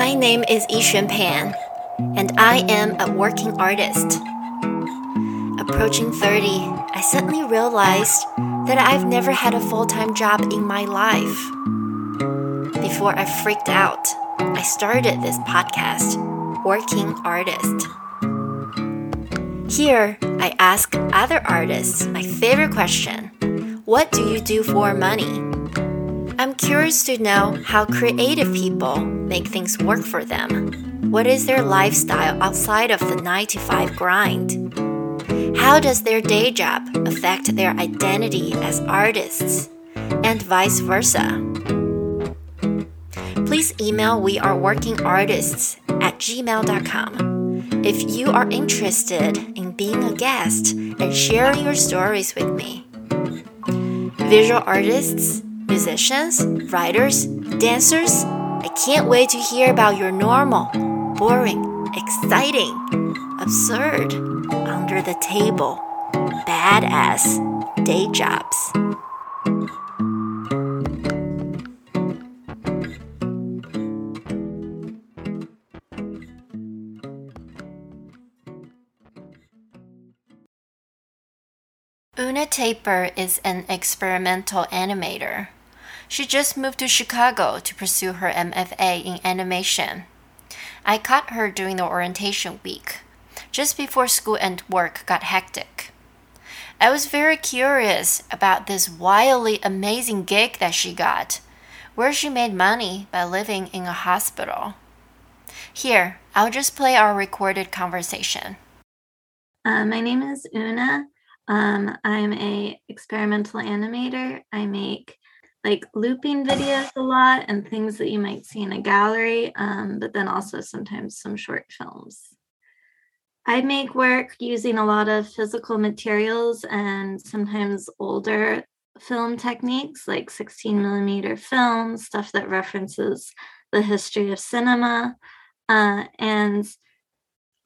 My name is Yixuan Pan, and I am a working artist. Approaching 30, I suddenly realized that I've never had a full time job in my life. Before I freaked out, I started this podcast, Working Artist. Here, I ask other artists my favorite question What do you do for money? I'm curious to know how creative people make things work for them. What is their lifestyle outside of the 9 to 5 grind? How does their day job affect their identity as artists? And vice versa. Please email we are working artists at gmail.com if you are interested in being a guest and sharing your stories with me. Visual artists, musicians, writers, dancers, I can't wait to hear about your normal, boring, exciting, absurd, under the table, badass day jobs. Una Taper is an experimental animator. She just moved to Chicago to pursue her MFA in animation. I caught her during the orientation week, just before school and work got hectic. I was very curious about this wildly amazing gig that she got, where she made money by living in a hospital. Here, I'll just play our recorded conversation. Uh, my name is Una. Um, I'm a experimental animator. I make like looping videos a lot and things that you might see in a gallery, um, but then also sometimes some short films. I make work using a lot of physical materials and sometimes older film techniques like 16 millimeter film, stuff that references the history of cinema, uh, and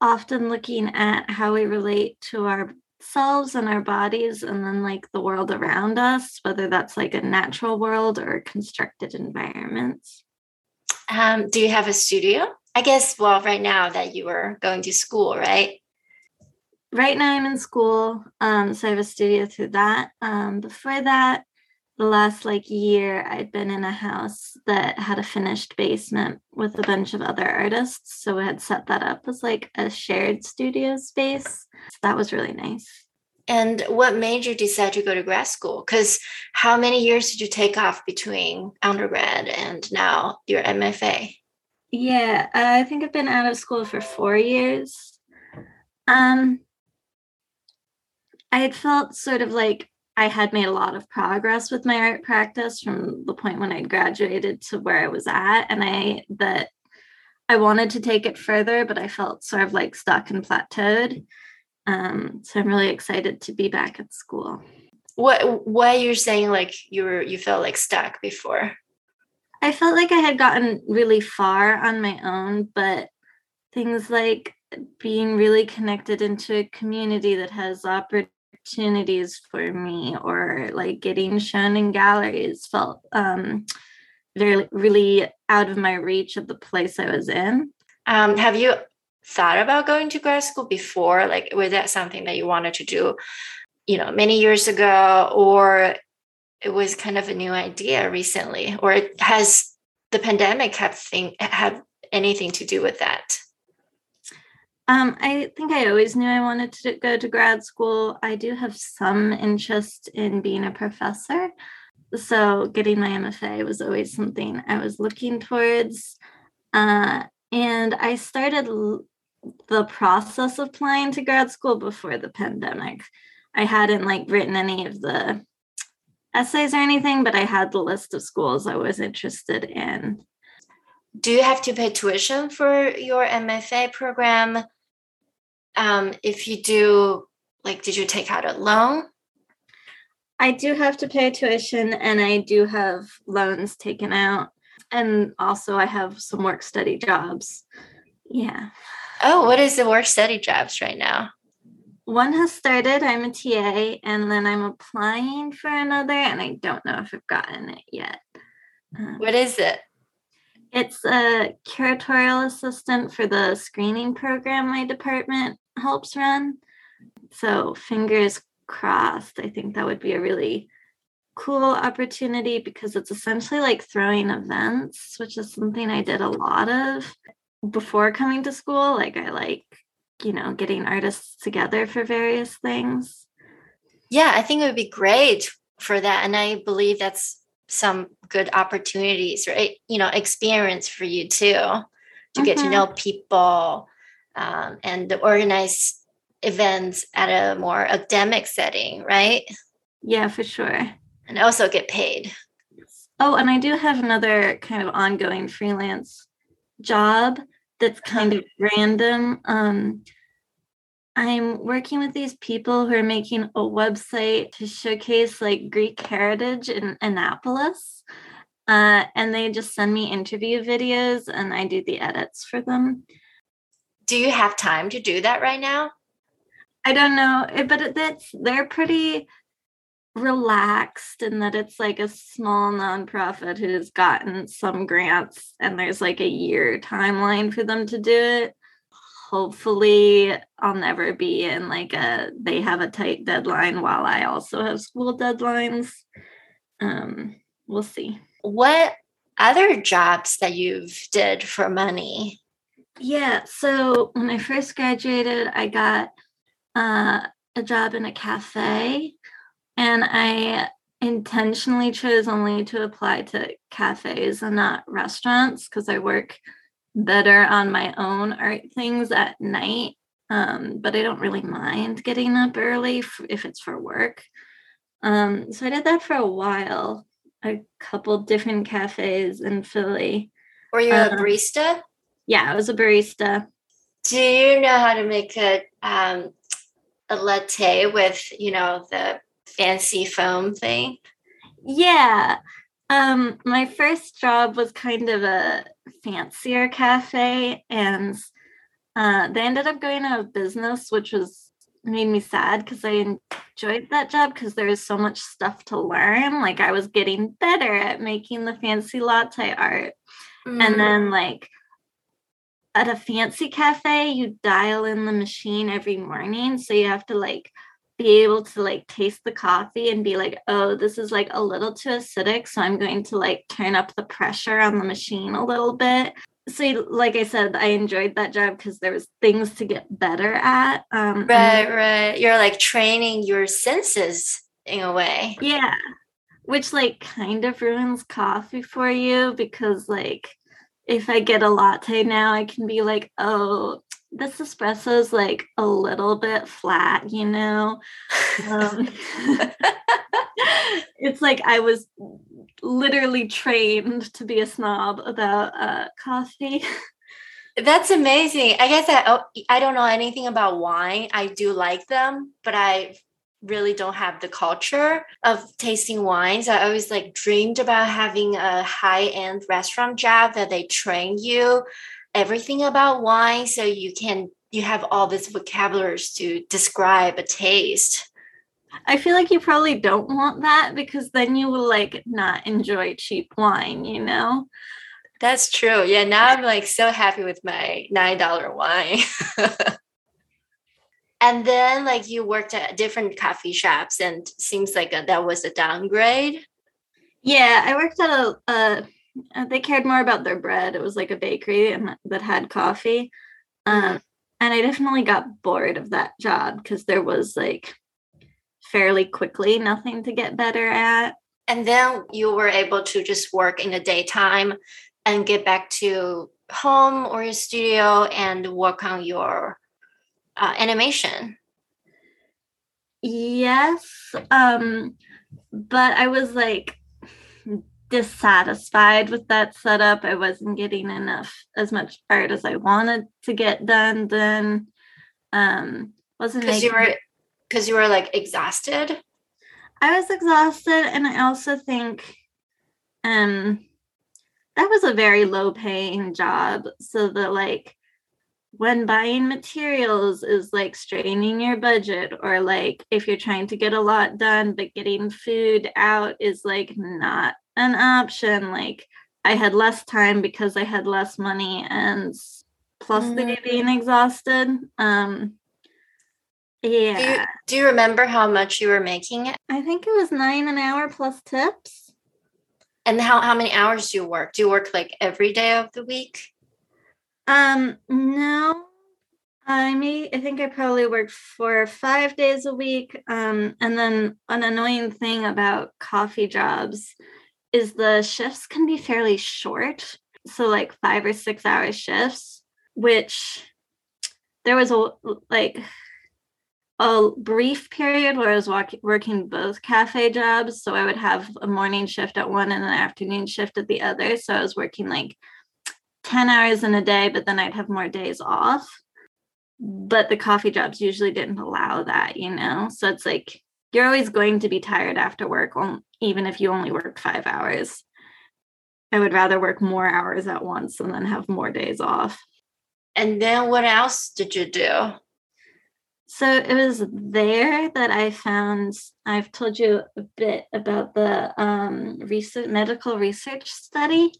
often looking at how we relate to our selves and our bodies and then like the world around us whether that's like a natural world or constructed environments. Um, do you have a studio? I guess well right now that you were going to school right? Right now i'm in school um, so i have a studio through that. Um, before that the last like year i'd been in a house that had a finished basement with a bunch of other artists so we had set that up as like a shared studio space. So that was really nice. And what made you decide to go to grad school? Because how many years did you take off between undergrad and now your mfa yeah i think i've been out of school for four years. Um i had felt sort of like I had made a lot of progress with my art practice from the point when I graduated to where I was at. And I that I wanted to take it further, but I felt sort of like stuck and plateaued. Um, so I'm really excited to be back at school. What why you're saying like you were you felt like stuck before? I felt like I had gotten really far on my own, but things like being really connected into a community that has opportunities opportunities for me or like getting shown in galleries felt um very really out of my reach of the place I was in. Um, have you thought about going to grad school before? Like, was that something that you wanted to do, you know, many years ago, or it was kind of a new idea recently, or has the pandemic have thing have anything to do with that? Um, I think I always knew I wanted to go to grad school. I do have some interest in being a professor. So, getting my MFA was always something I was looking towards. Uh, and I started l- the process of applying to grad school before the pandemic. I hadn't like written any of the essays or anything, but I had the list of schools I was interested in. Do you have to pay tuition for your MFA program? Um, if you do like did you take out a loan? I do have to pay tuition and i do have loans taken out. And also i have some work study jobs. Yeah. Oh what is the work study jobs right now? One has started. I'm a ta and then i'm applying for another and i don't know if i've gotten it yet. Um, what is it? It's a curatorial assistant for the screening program my department helps run. So, fingers crossed. I think that would be a really cool opportunity because it's essentially like throwing events, which is something I did a lot of before coming to school. Like, I like, you know, getting artists together for various things. Yeah, I think it would be great for that. And I believe that's some good opportunities, right? You know, experience for you too, to mm-hmm. get to mm-hmm. know people um, and the organize events at a more academic setting, right? Yeah, for sure. And also get paid. Oh, and I do have another kind of ongoing freelance job that's kind of random. Um, I'm working with these people who are making a website to showcase like Greek heritage in Annapolis. Uh, and they just send me interview videos and I do the edits for them. Do you have time to do that right now? I don't know, eh, but that's they're pretty relaxed in that it's like a small nonprofit who's gotten some grants and there's like a year timeline for them to do it hopefully I'll never be in like a they have a tight deadline while I also have school deadlines. Um, we'll see. What other jobs that you've did for money? Yeah, so when I first graduated, I got uh, a job in a cafe, and I intentionally chose only to apply to cafes and not restaurants because I work better on my own art things at night. Um, but I don't really mind getting up early if it's for work. Um, so I did that for a while, a couple different cafes in Philly. Were you um, a barista? Yeah, I was a barista. Do you know how to make a um, a latte with you know the fancy foam thing? Yeah, um, my first job was kind of a fancier cafe, and uh, they ended up going out of business, which was made me sad because I enjoyed that job because there was so much stuff to learn. Like I was getting better at making the fancy latte art, mm. and then like at a fancy cafe, you dial in the machine every morning, so you have to like be able to like taste the coffee and be like, oh, this is like a little too acidic. So I'm going to like turn up the pressure on the machine a little bit. So, like I said, I enjoyed that job because there was things to get better at. Um, right, right. You're like training your senses in a way. Yeah, which like kind of ruins coffee for you because like if I get a latte now, I can be like, oh, this espresso is like a little bit flat, you know. Um, it's like I was literally trained to be a snob about uh, coffee. That's amazing. I guess I oh, I don't know anything about wine. I do like them, but I really don't have the culture of tasting wines. I always like dreamed about having a high end restaurant job that they train you everything about wine so you can you have all this vocabularies to describe a taste. I feel like you probably don't want that because then you will like not enjoy cheap wine you know? That's true. Yeah now i'm like so happy with my nine dollar wine and then like you worked at different coffee shops and seems like a, that was a downgrade yeah i worked at a, a uh, they cared more about their bread. It was like a bakery and that had coffee. Um, and I definitely got bored of that job because there was like fairly quickly nothing to get better at. And then you were able to just work in the daytime and get back to home or your studio and work on your uh, animation. Yes. Um, but I was like dissatisfied with that setup. I wasn't getting enough as much art as I wanted to get done then. Um wasn't because you were because you were like exhausted. I was exhausted and I also think um that was a very low paying job. So the like when buying materials is like straining your budget or like if you're trying to get a lot done but getting food out is like not an option like I had less time because I had less money and plus mm. the being exhausted. Um yeah. Do you, do you remember how much you were making it? I think it was nine an hour plus tips. And how, how many hours do you work? Do you work like every day of the week? Um, no. I may I think I probably worked for five days a week. Um, and then an annoying thing about coffee jobs is the shifts can be fairly short. So like five or six hour shifts, which there was a like a brief period where I was walk- working both cafe jobs. So I would have a morning shift at one and an afternoon shift at the other. So I was working like 10 hours in a day, but then I'd have more days off. But the coffee jobs usually didn't allow that, you know? So it's like you're always going to be tired after work, even if you only work five hours. I would rather work more hours at once and then have more days off. And then what else did you do? So it was there that I found, I've told you a bit about the um, research, medical research study.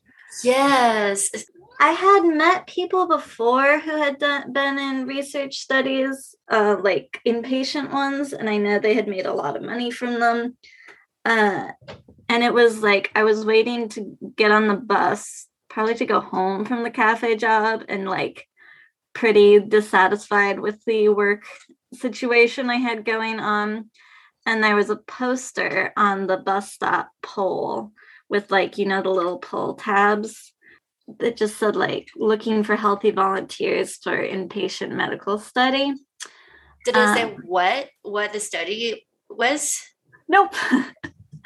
Yes. I had met people before who had done, been in research studies, uh, like inpatient ones, and I know they had made a lot of money from them. Uh, and it was like I was waiting to get on the bus, probably to go home from the cafe job, and like pretty dissatisfied with the work situation I had going on. And there was a poster on the bus stop pole with like, you know, the little pull tabs that just said like looking for healthy volunteers for inpatient medical study. Did it um, say what what the study was? Nope.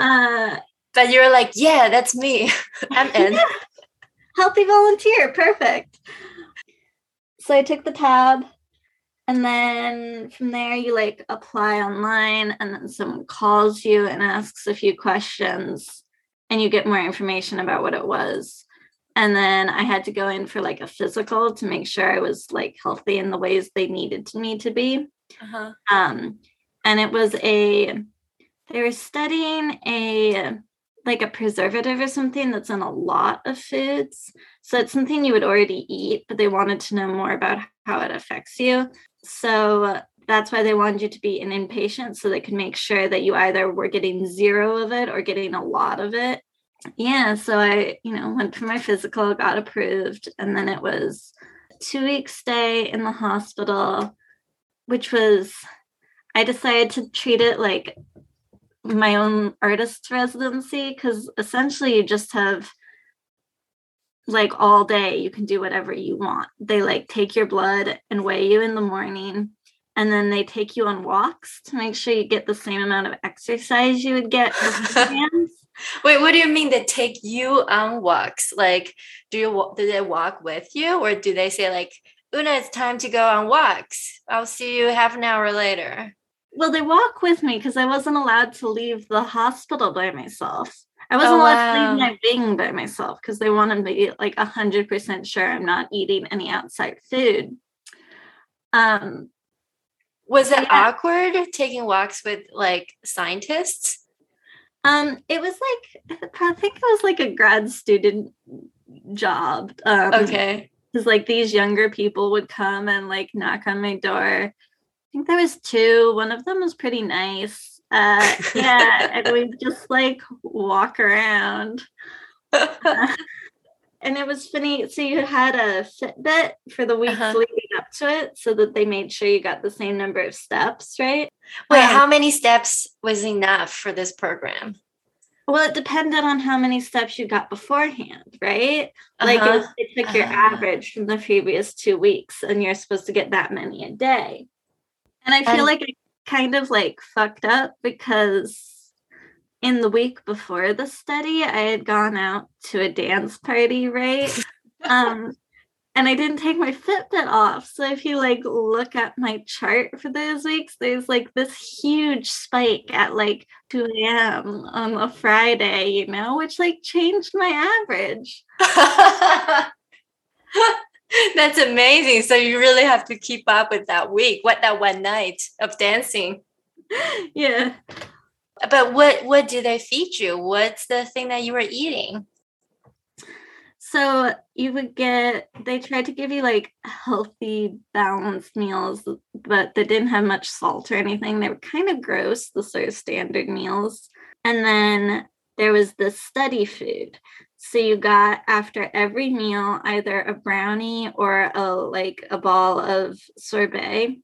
uh, but you're like, yeah, that's me. I'm in. Yeah. Healthy volunteer, perfect. So I took the tab and then from there you like apply online and then someone calls you and asks a few questions and you get more information about what it was and then i had to go in for like a physical to make sure i was like healthy in the ways they needed me to be uh-huh. um and it was a they were studying a like a preservative or something that's in a lot of foods. So it's something you would already eat, but they wanted to know more about how it affects you. So that's why they wanted you to be an inpatient so they could make sure that you either were getting zero of it or getting a lot of it. Yeah, so I, you know, went for my physical, got approved, and then it was two week stay in the hospital, which was I decided to treat it like my own artist residency because essentially you just have like all day you can do whatever you want. They like take your blood and weigh you in the morning and then they take you on walks to make sure you get the same amount of exercise you would get wait what do you mean they take you on walks like do you do they walk with you or do they say like una it's time to go on walks i'll see you half an hour later well, they walk with me because I wasn't allowed to leave the hospital by myself. I wasn't oh, allowed wow. to leave my Bing by myself because they wanted to be like hundred percent sure I'm not eating any outside food. Um, was it yeah. awkward taking walks with like scientists? Um, it was like I think it was like a grad student job. Um, okay, because like these younger people would come and like knock on my door I think there was two. One of them was pretty nice. Uh, yeah, and we just like walk around. Uh, and it was funny. So you had a Fitbit for the weeks uh-huh. leading to it, so that they made sure you got the same number of steps, right? Wait, um, how many steps was enough for this program? Well, it depended on how many steps you got beforehand, right? Uh-huh. Like it, was, it took your uh-huh. average from the previous two weeks, and you're supposed to get that many a day. And I feel and, like I kind of like fucked up because in the week before the study, I had gone out to a dance party, right? um, and I didn't take my Fitbit off. So if you like look at my chart for those weeks, there's like this huge spike at like 2 a.m. on a Friday, you know, which like changed my average. That's amazing. So you really have to keep up with that week, what that one night of dancing. Yeah. But what what do they feed you? What's the thing that you were eating? So you would get, they tried to give you like healthy, balanced meals, but they didn't have much salt or anything. They were kind of gross, the sort of standard meals. And then there was the study food. So you got after every meal either a brownie or a like a ball of sorbet,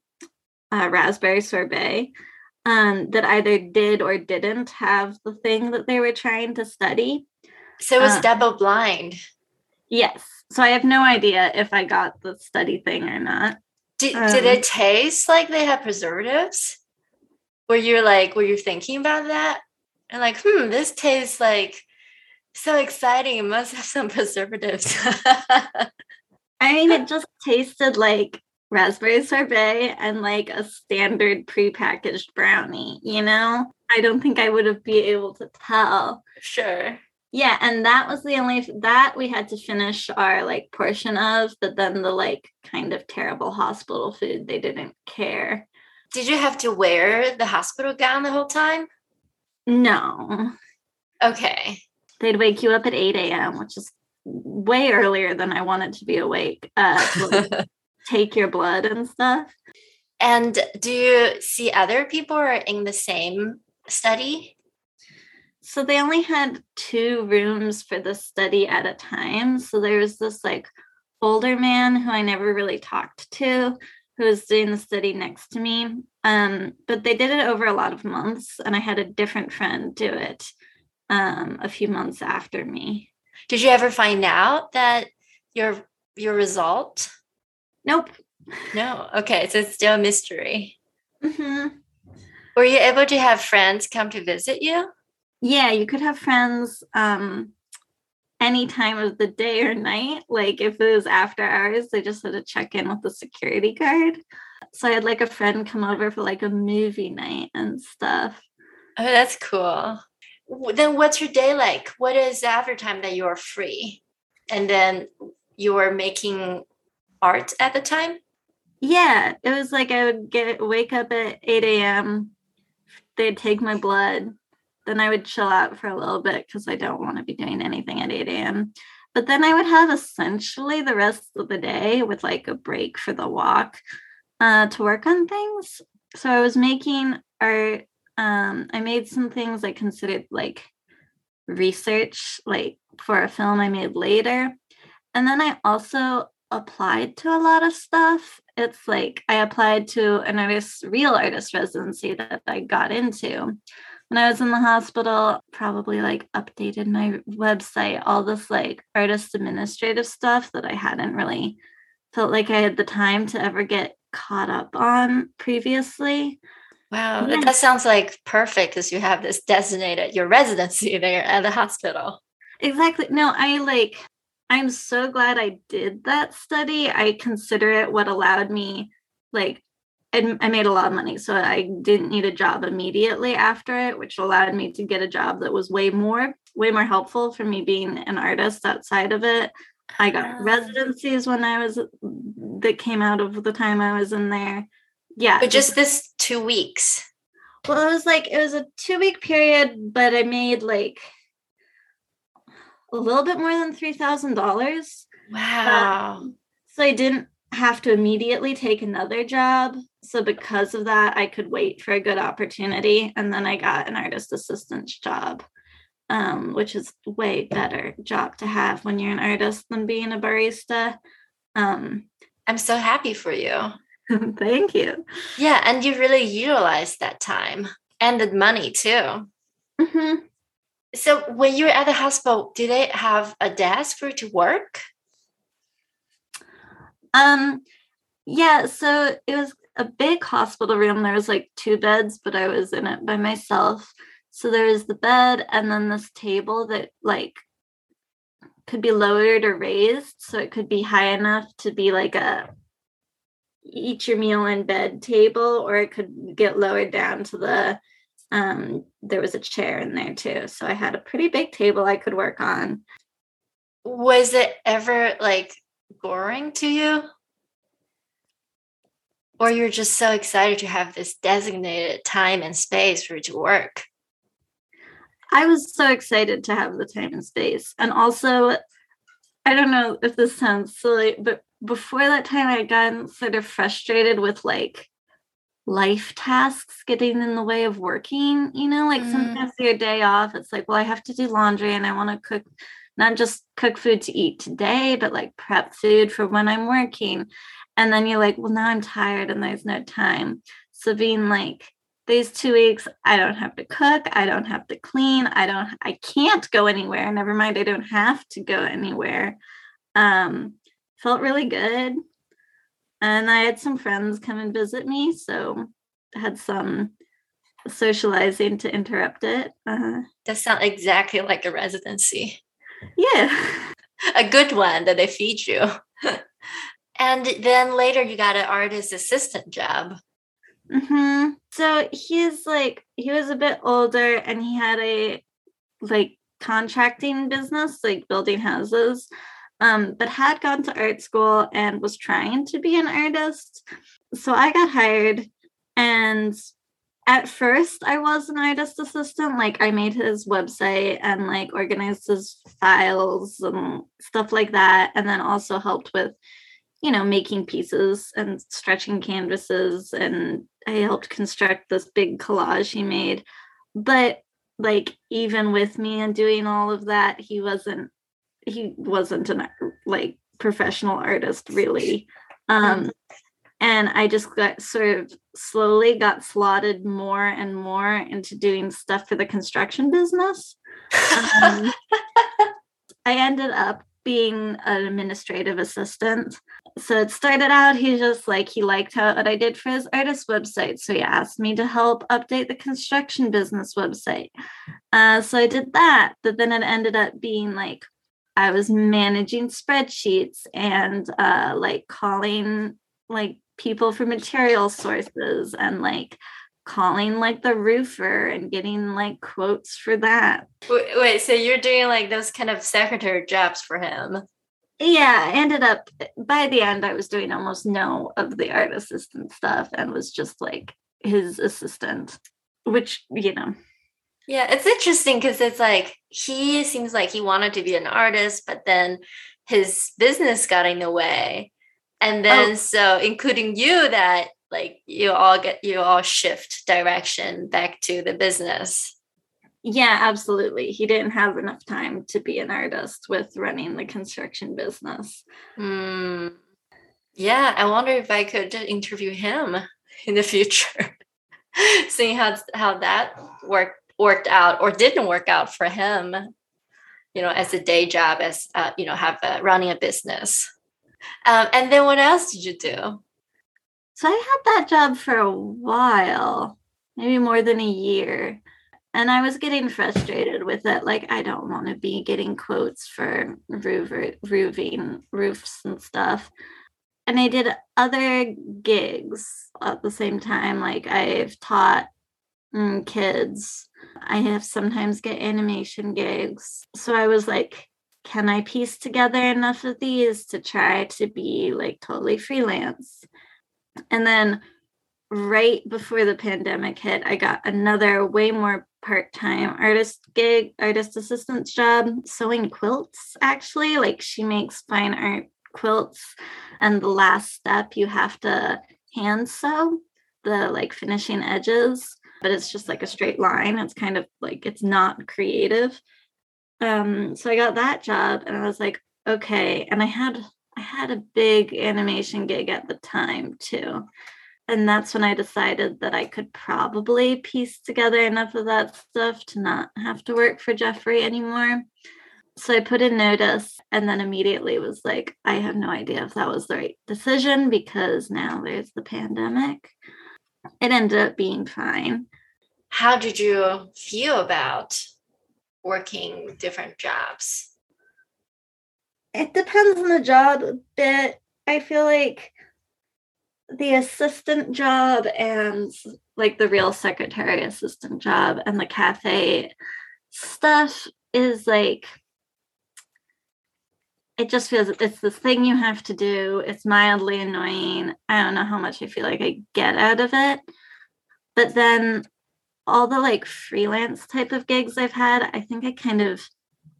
uh, raspberry sorbet, um, that either did or didn't have the thing that they were trying to study. So it was uh, double blind. Yes. So I have no idea if I got the study thing or not. Did, um, did it taste like they had preservatives? Were you like, were you thinking about that? And like, hmm, this tastes like so exciting. It must have some preservatives. I mean, it just tasted like raspberry sorbet and like a standard prepackaged brownie, you know? I don't think I would have been able to tell. Sure. Yeah, and that was the only that we had to finish our like portion of, but then the like kind of terrible hospital food, they didn't care. Did you have to wear the hospital gown the whole time? No. Okay. They'd wake you up at 8 a.m., which is way earlier than I wanted to be awake. Uh, to, take your blood and stuff. And do you see other people are in the same study? So they only had two rooms for the study at a time. So there was this like older man who I never really talked to who was doing the study next to me. Um, but they did it over a lot of months, and I had a different friend do it um, a few months after me. Did you ever find out that your your result? Nope. No. Okay, so it's still a mystery. Mm-hmm. Were you able to have friends come to visit you? Yeah you could have friends um any time of the day or night like if it was after hours they just had to check in with the security guard. So i had like a friend come over for like a movie night and stuff. Oh that's cool. Then what's your day like? What is the after time that you're free? And then you were making art at the time? Yeah it was like i would get wake up at 8 a.m they'd take my blood then I would chill out for a little bit because I don't want to be doing anything at 8 a.m. But then I would have essentially the rest of the day with like a break for the walk uh, to work on things. So I was making art. Um, I made some things I considered like research, like for a film I made later. And then I also applied to a lot of stuff. It's like I applied to an artist, real artist residency that I got into when I was in the hospital, probably like updated my website, all this like artist administrative stuff that I hadn't really felt like I had the time to ever get caught up on previously. Wow, yeah. that sounds like perfect because you have this designated your residency there at the hospital. Exactly. No, I like I'm so glad I did that study. I consider it what allowed me like I made a lot of money, so I didn't need a job immediately after it, which allowed me to get a job that was way more, way more helpful for me being an artist outside of it. I got residencies when I was that came out of the time I was in there. Yeah, but just this two weeks. Well, it was like it was a two week period, but I made like a little bit more than three thousand dollars. Wow! Um, so I didn't have to immediately take another job. So because of that, I could wait for a good opportunity. And then I got an artist assistant's job, um, which is way better job to have when you're an artist than being a barista. Um, I'm so happy for you. Thank you. Yeah, and you really utilized that time and the money too. Mm-hmm. So when you were at the hospital, do they have a desk for you to work? Um, yeah, so it was a big hospital room. There was like two beds, but I was in it by myself. So there was the bed and then this table that like could be lowered or raised. So it could be high enough to be like a eat your meal in bed table, or it could get lowered down to the um there was a chair in there too. So I had a pretty big table I could work on. Was it ever like boring to you? Or you're just so excited to have this designated time and space for you to work? I was so excited to have the time and space. And also, I don't know if this sounds silly, but before that time, I got sort of frustrated with like life tasks getting in the way of working. You know, like mm. sometimes your day off, it's like, well, I have to do laundry and I want to cook, not just cook food to eat today, but like prep food for when I'm working. And then you're like, well, now I'm tired and there's no time. So being like, these two weeks, I don't have to cook, I don't have to clean, I don't, I can't go anywhere. Never mind, I don't have to go anywhere. Um, felt really good. And I had some friends come and visit me, so I had some socializing to interrupt it. Uh-huh. that sounds exactly like a residency. Yeah. a good one that they feed you. and then later you got an artist assistant job. Mm-hmm. So he's like, he was a bit older and he had a like contracting business, like building houses um, but had gone to art school and was trying to be an artist. So I got hired, and at first I was an artist assistant. Like I made his website and like organized his files and stuff like that, and then also helped with, you know, making pieces and stretching canvases, and I helped construct this big collage he made. But like even with me and doing all of that, he wasn't he wasn't an like professional artist really. Um and i just got sort of slowly got slotted more and more into doing stuff for the construction business. Um, i ended up being an administrative assistant. So it started out he just like he liked how what i did for his artist website. So he asked me to help update the construction business website. Uh, so i did that but then it ended up being like I was managing spreadsheets and uh, like calling like people for material sources and like calling like the roofer and getting like quotes for that. Wait, so you're doing like those kind of secretary jobs for him? Yeah, I ended up by the end I was doing almost no of the art assistant stuff and was just like his assistant, which, you know, yeah, it's interesting because it's like he seems like he wanted to be an artist, but then his business got in the way. And oh. then oh. so including you that like you all get you all shift direction back to the business. Yeah, absolutely. He didn't have enough time to be an artist with running the construction business. Mm. Yeah, I wonder if I could interview him in the future. Seeing how how that worked worked out or didn't work out for him you know as a day job as uh, you know have a, running a business um, and then what else did you do so i had that job for a while maybe more than a year and i was getting frustrated with it like i don't want to be getting quotes for roof, roofing roofs and stuff and i did other gigs at the same time like i've taught mm, kids I have sometimes get animation gigs. So I was like, can I piece together enough of these to try to be like totally freelance? And then right before the pandemic hit, I got another way more part-time artist gig, artist assistance job sewing quilts actually. Like she makes fine art quilts and the last step you have to hand sew the like finishing edges but it's just like a straight line. It's kind of like it's not creative. Um, so I got that job and I was like, okay. And I had I had a big animation gig at the time too. And that's when I decided that I could probably piece together enough of that stuff to not have to work for Jeffrey anymore. So I put in notice and then immediately was like, I have no idea if that was the right decision because now there's the pandemic it ended up being fine. How did you feel about working different jobs? It depends on the job a bit. I feel like the assistant job and like the real secretary assistant job and the cafe stuff is like it just feels it's the thing you have to do. It's mildly annoying. I don't know how much I feel like I get out of it. But then all the like freelance type of gigs I've had, I think I kind of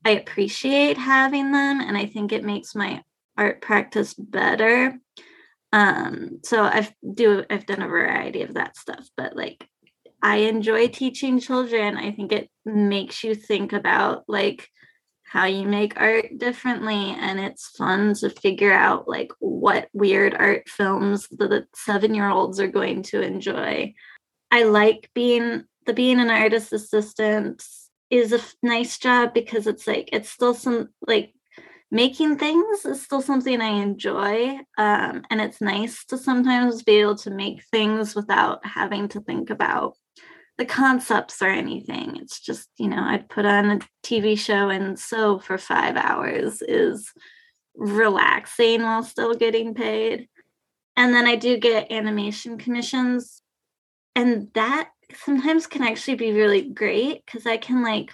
I appreciate having them and I think it makes my art practice better. Um, so I've do I've done a variety of that stuff, but like I enjoy teaching children. I think it makes you think about like how you make art differently and it's fun to figure out like what weird art films the, the seven year olds are going to enjoy i like being the being an artist assistant is a nice job because it's like it's still some like making things is still something i enjoy um, and it's nice to sometimes be able to make things without having to think about the concepts or anything. It's just, you know, I'd put on a TV show and so for five hours is relaxing while still getting paid. And then I do get animation commissions. And that sometimes can actually be really great because I can like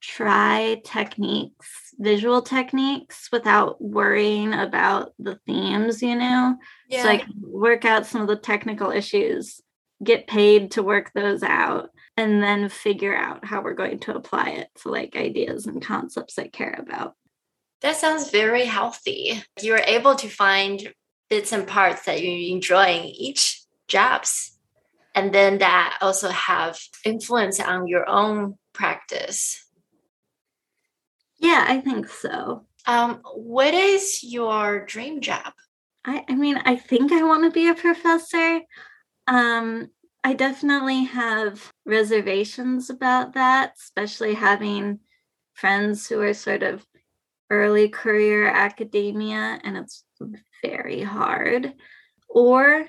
try techniques, visual techniques without worrying about the themes, you know? Yeah. So I can work out some of the technical issues get paid to work those out and then figure out how we're going to apply it to like ideas and concepts I care about. That sounds very healthy. You're able to find bits and parts that you enjoy in each jobs. And then that also have influence on your own practice. Yeah, I think so. Um, what is your dream job? I, I mean, I think I want to be a professor. Um, I definitely have reservations about that, especially having friends who are sort of early career academia and it's very hard. Or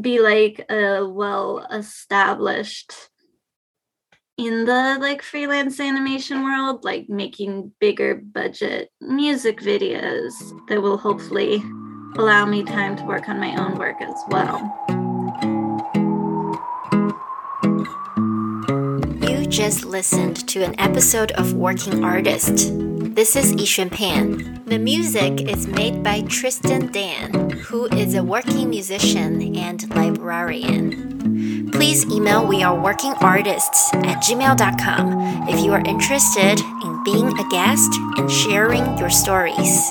be like a well established in the like freelance animation world, like making bigger budget music videos that will hopefully allow me time to work on my own work as well. You just listened to an episode of Working Artist. This is Yixuan Pan. The music is made by Tristan Dan, who is a working musician and librarian. Please email we are working artists at gmail.com if you are interested in being a guest and sharing your stories.